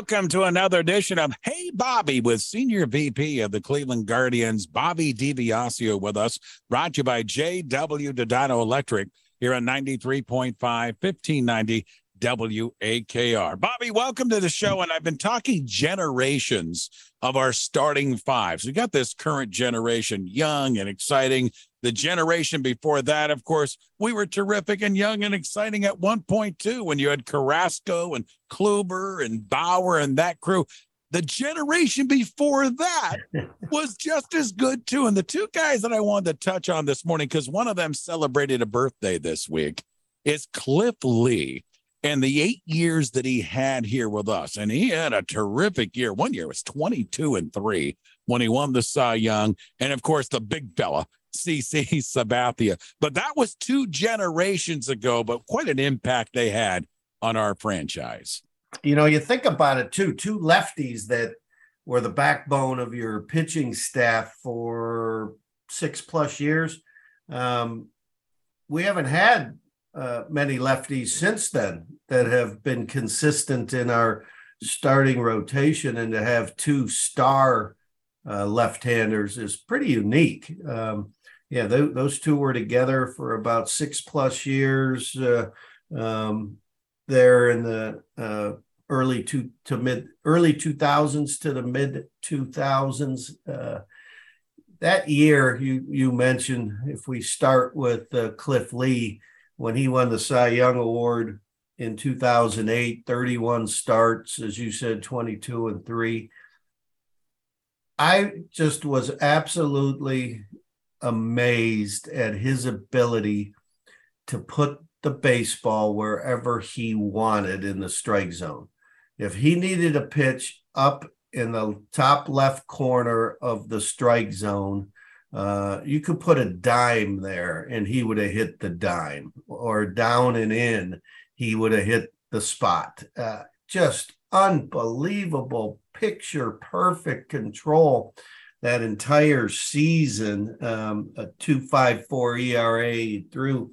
Welcome to another edition of Hey Bobby with Senior VP of the Cleveland Guardians, Bobby DiBiasio with us, brought to you by JW Didado Electric here on 93.5, 1590 WAKR. Bobby, welcome to the show. And I've been talking generations of our starting fives. We got this current generation, young and exciting. The generation before that, of course, we were terrific and young and exciting at one point too, when you had Carrasco and Kluber and Bauer and that crew. The generation before that was just as good too. And the two guys that I wanted to touch on this morning, because one of them celebrated a birthday this week, is Cliff Lee and the eight years that he had here with us. And he had a terrific year. One year was 22 and three when he won the Cy Young. And of course, the big fella, CC Sabathia. But that was two generations ago, but quite an impact they had on our franchise. You know, you think about it too, two lefties that were the backbone of your pitching staff for six plus years. Um, we haven't had uh, many lefties since then that have been consistent in our starting rotation, and to have two star uh, left-handers is pretty unique. Um, yeah, th- those two were together for about six plus years. Uh, um, there in the uh, early to to mid early 2000s to the mid 2000s. Uh, that year you you mentioned, if we start with uh, Cliff Lee when he won the Cy Young Award in 2008, 31 starts, as you said, 22 and three. I just was absolutely amazed at his ability to put the baseball wherever he wanted in the strike zone. If he needed a pitch up in the top left corner of the strike zone, uh, you could put a dime there and he would have hit the dime, or down and in, he would have hit the spot. Uh, just unbelievable picture perfect control that entire season. Um, a 254 ERA through.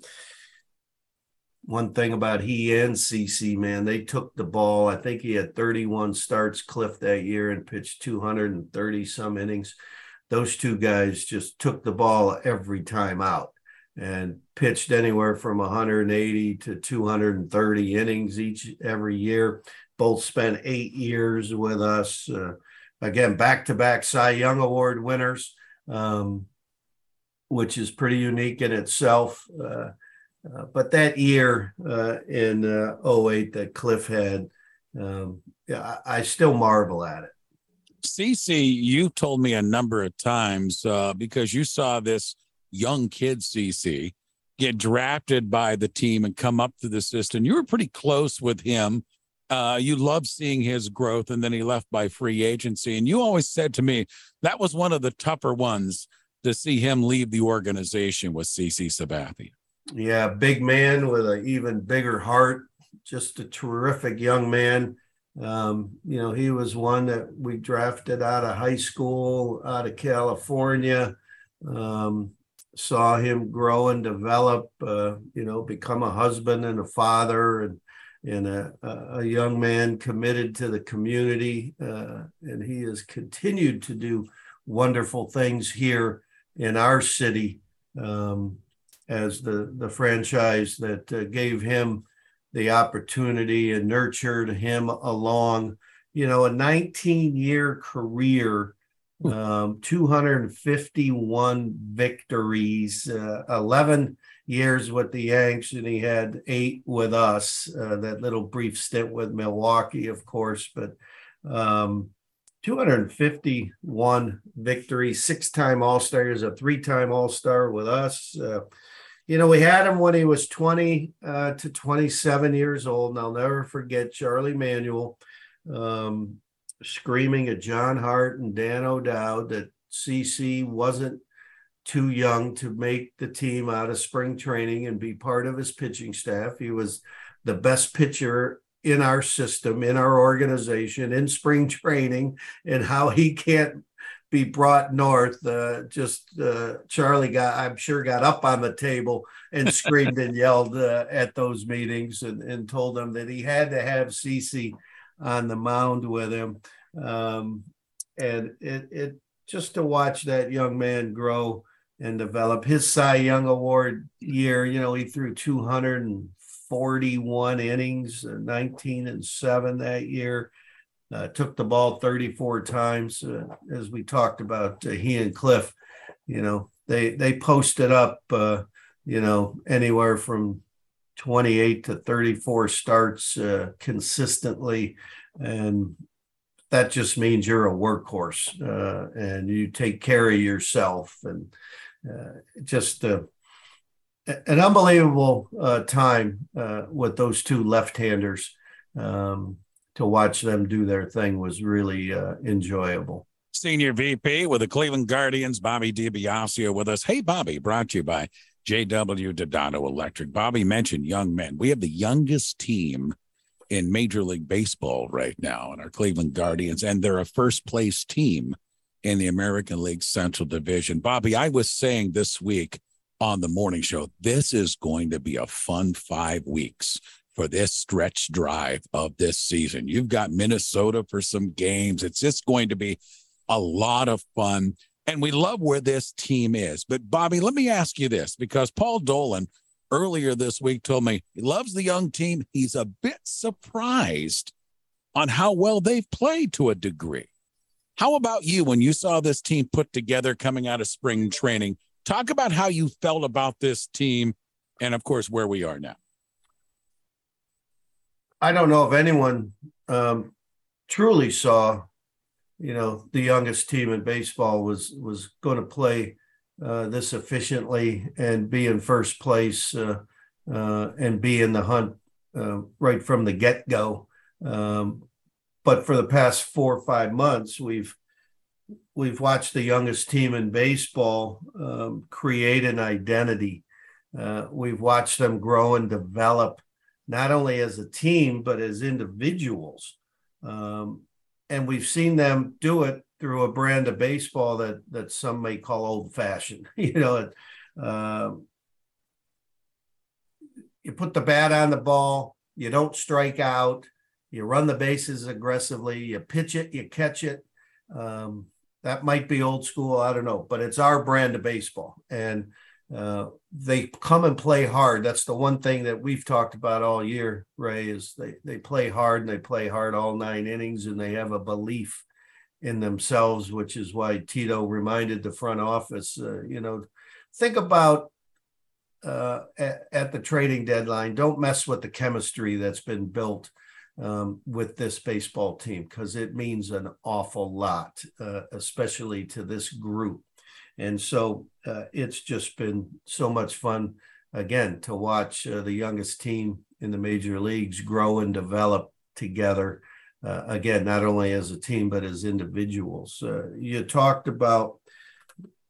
One thing about he and CC, man, they took the ball. I think he had 31 starts, Cliff, that year and pitched 230 some innings those two guys just took the ball every time out and pitched anywhere from 180 to 230 innings each every year. Both spent eight years with us. Uh, again, back to back Cy Young Award winners, um, which is pretty unique in itself. Uh, uh, but that year uh, in uh, 08 that Cliff had, um, I, I still marvel at it. CC, you told me a number of times uh, because you saw this young kid, CC, get drafted by the team and come up to the system. You were pretty close with him. Uh, you loved seeing his growth, and then he left by free agency. And you always said to me that was one of the tougher ones to see him leave the organization with CC Sabathia. Yeah, big man with an even bigger heart, just a terrific young man. Um, you know, he was one that we drafted out of high school, out of California. Um, saw him grow and develop, uh, you know, become a husband and a father and and a, a young man committed to the community. Uh, and he has continued to do wonderful things here in our city um, as the, the franchise that uh, gave him the opportunity and nurtured him along, you know, a 19 year career, um, 251 victories, uh, 11 years with the Yanks, and he had eight with us. Uh, that little brief stint with Milwaukee, of course, but um, 251 victories, six time All Star. He's a three time All Star with us. Uh, you know, we had him when he was 20 uh, to 27 years old. And I'll never forget Charlie Manuel um, screaming at John Hart and Dan O'Dowd that CC wasn't too young to make the team out of spring training and be part of his pitching staff. He was the best pitcher in our system, in our organization, in spring training, and how he can't be brought north. Uh, just uh, Charlie got, I'm sure, got up on the table and screamed and yelled uh, at those meetings and, and told them that he had to have CC on the mound with him. Um, and it, it just to watch that young man grow and develop his Cy Young Award year, you know, he threw 241 innings, uh, 19 and seven that year. Uh, took the ball 34 times, uh, as we talked about. Uh, he and Cliff, you know, they they posted up, uh, you know, anywhere from 28 to 34 starts uh, consistently, and that just means you're a workhorse uh, and you take care of yourself and just an unbelievable time with those two left-handers. Um, to watch them do their thing was really uh, enjoyable. Senior VP with the Cleveland Guardians, Bobby DiBiasio with us. Hey, Bobby, brought to you by JW Didado Electric. Bobby mentioned young men. We have the youngest team in Major League Baseball right now in our Cleveland Guardians, and they're a first place team in the American League Central Division. Bobby, I was saying this week on the morning show, this is going to be a fun five weeks for this stretch drive of this season. You've got Minnesota for some games. It's just going to be a lot of fun. And we love where this team is. But Bobby, let me ask you this because Paul Dolan earlier this week told me he loves the young team. He's a bit surprised on how well they've played to a degree. How about you when you saw this team put together coming out of spring training? Talk about how you felt about this team and, of course, where we are now. I don't know if anyone um, truly saw, you know, the youngest team in baseball was was going to play uh, this efficiently and be in first place uh, uh, and be in the hunt uh, right from the get go. Um, but for the past four or five months, we've we've watched the youngest team in baseball um, create an identity. Uh, we've watched them grow and develop not only as a team but as individuals. Um, and we've seen them do it through a brand of baseball that that some may call old fashioned. you know, uh, you put the bat on the ball, you don't strike out, you run the bases aggressively, you pitch it, you catch it. Um, that might be old school, I don't know, but it's our brand of baseball, and uh, they come and play hard. That's the one thing that we've talked about all year, Ray, is they, they play hard and they play hard all nine innings and they have a belief in themselves, which is why Tito reminded the front office, uh, you know, think about uh, at, at, the trading deadline, don't mess with the chemistry that's been built um, with this baseball team because it means an awful lot, uh, especially to this group. And so uh, it's just been so much fun again to watch uh, the youngest team in the major leagues grow and develop together. Uh, again, not only as a team but as individuals. Uh, you talked about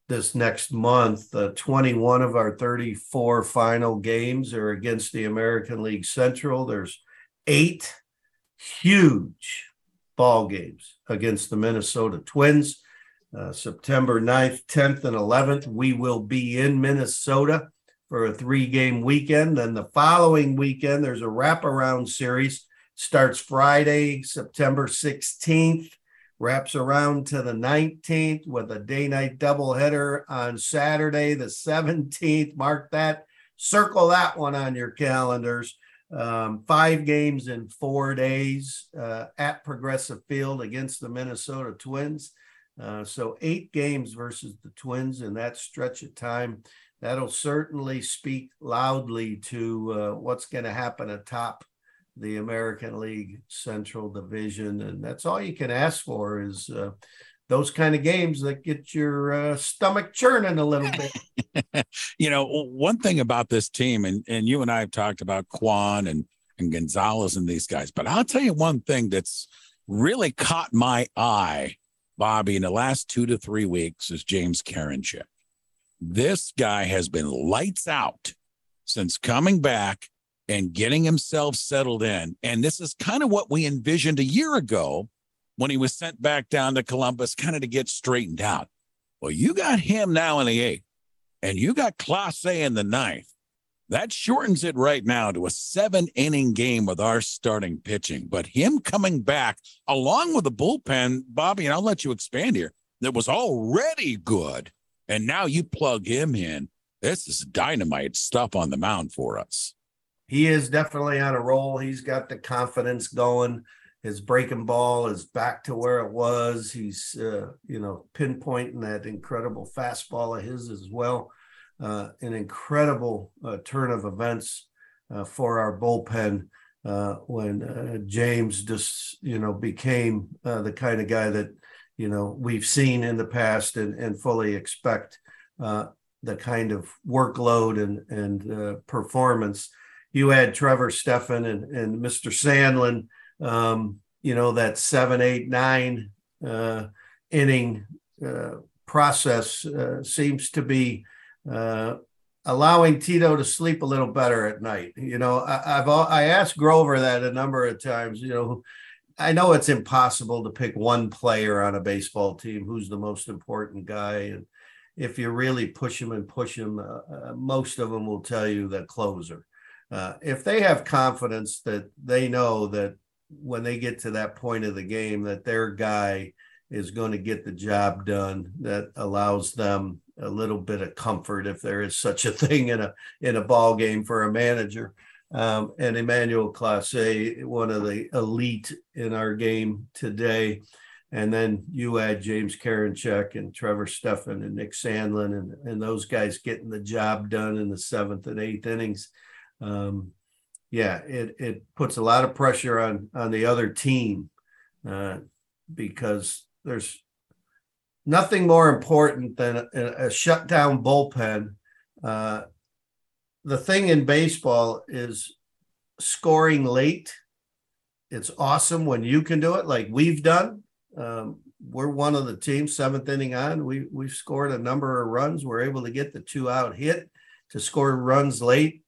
this next month. Uh, 21 of our 34 final games are against the American League Central. There's eight huge ball games against the Minnesota Twins uh, September 9th, 10th, and 11th. We will be in Minnesota for a three game weekend. Then the following weekend, there's a wraparound series. Starts Friday, September 16th, wraps around to the 19th with a day night doubleheader on Saturday, the 17th. Mark that, circle that one on your calendars. Um, five games in four days uh, at Progressive Field against the Minnesota Twins. Uh, so eight games versus the Twins in that stretch of time. That'll certainly speak loudly to uh, what's going to happen atop the American League Central Division, and that's all you can ask for is uh, those kind of games that get your uh, stomach churning a little bit. you know, one thing about this team, and and you and I have talked about Kwan and and Gonzalez and these guys, but I'll tell you one thing that's really caught my eye Bobby, in the last two to three weeks is James Karinchak. This guy has been lights out since coming back and getting himself settled in. And this is kind of what we envisioned a year ago when he was sent back down to Columbus, kind of to get straightened out. Well, you got him now in the eighth, and you got Clase in the ninth. That shortens it right now to a seven inning game with our starting pitching. But him coming back along with the bullpen, Bobby, and I'll let you expand here, that was already good. And now you plug him in. This is dynamite stuff on the mound for us. He is definitely on a roll. He's got the confidence going. His breaking ball is back to where it was. He's, uh, you know, pinpointing that incredible fastball of his as well an incredible uh, turn of events uh, for our bullpen uh, when uh, James just you know became uh, the kind of guy that you know we've seen in the past and, and fully expect the kind of workload and and performance. You had Trevor Stephan and, and Mr. Sandlin, um, you know that seven, eight, nine inning process seems to be uh, allowing Tito to sleep a little better at night. You know, I, I've I asked Grover that a number of times. You know, I know it's impossible to pick one player on a baseball team who's the most important guy, and if you really push him and push him, uh, uh, most of them will tell you the closer. Uh, if they have confidence that they know that when they get to that point of the game that their guy is going to get the job done, that allows them a little bit of comfort if there is such a thing in a in a ball game for a manager. Um, and Emmanuel Clase, one of the elite in our game today. And then you add James Karinchak and Trevor Stephan and Nick Sandlin and, and those guys getting the job done in the seventh and eighth innings. Um, yeah, it, it puts a lot of pressure on on the other team uh, because there's nothing more important than a, a shutdown bullpen. Uh, the thing in baseball is scoring late. It's awesome when you can do it, like we've done. Um, we're one of the teams, seventh inning on. We we've scored a number of runs. We're able to get the two out hit to score runs late.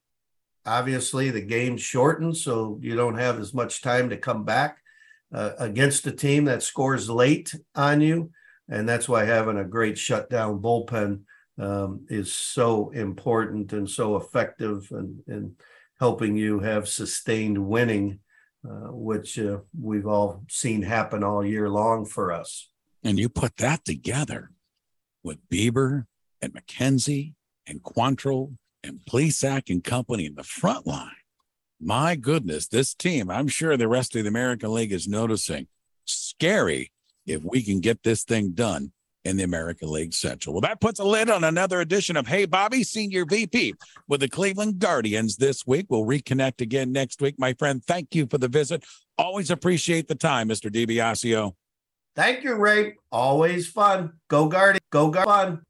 Obviously, the game shortens, so you don't have as much time to come back uh, against a team that scores late on you and that's why having a great shutdown bullpen um, is so important and so effective and, helping you have sustained winning, uh, which uh, we've all seen happen all year long for us. And you put that together with Bieber and McKenzie and Quantrill and Plesac and company in the front line. My goodness, this team, I'm sure the rest of the American League is noticing scary if we can get this thing done in the American League Central. Well, that puts a lid on another edition of Hey Bobby, Senior VP with the Cleveland Guardians this week. We'll reconnect again next week. My friend, thank you for the visit. Always appreciate the time, Mr. DiBiasio. Thank you, Ray. Always fun. Go Guardians. Go Guardians.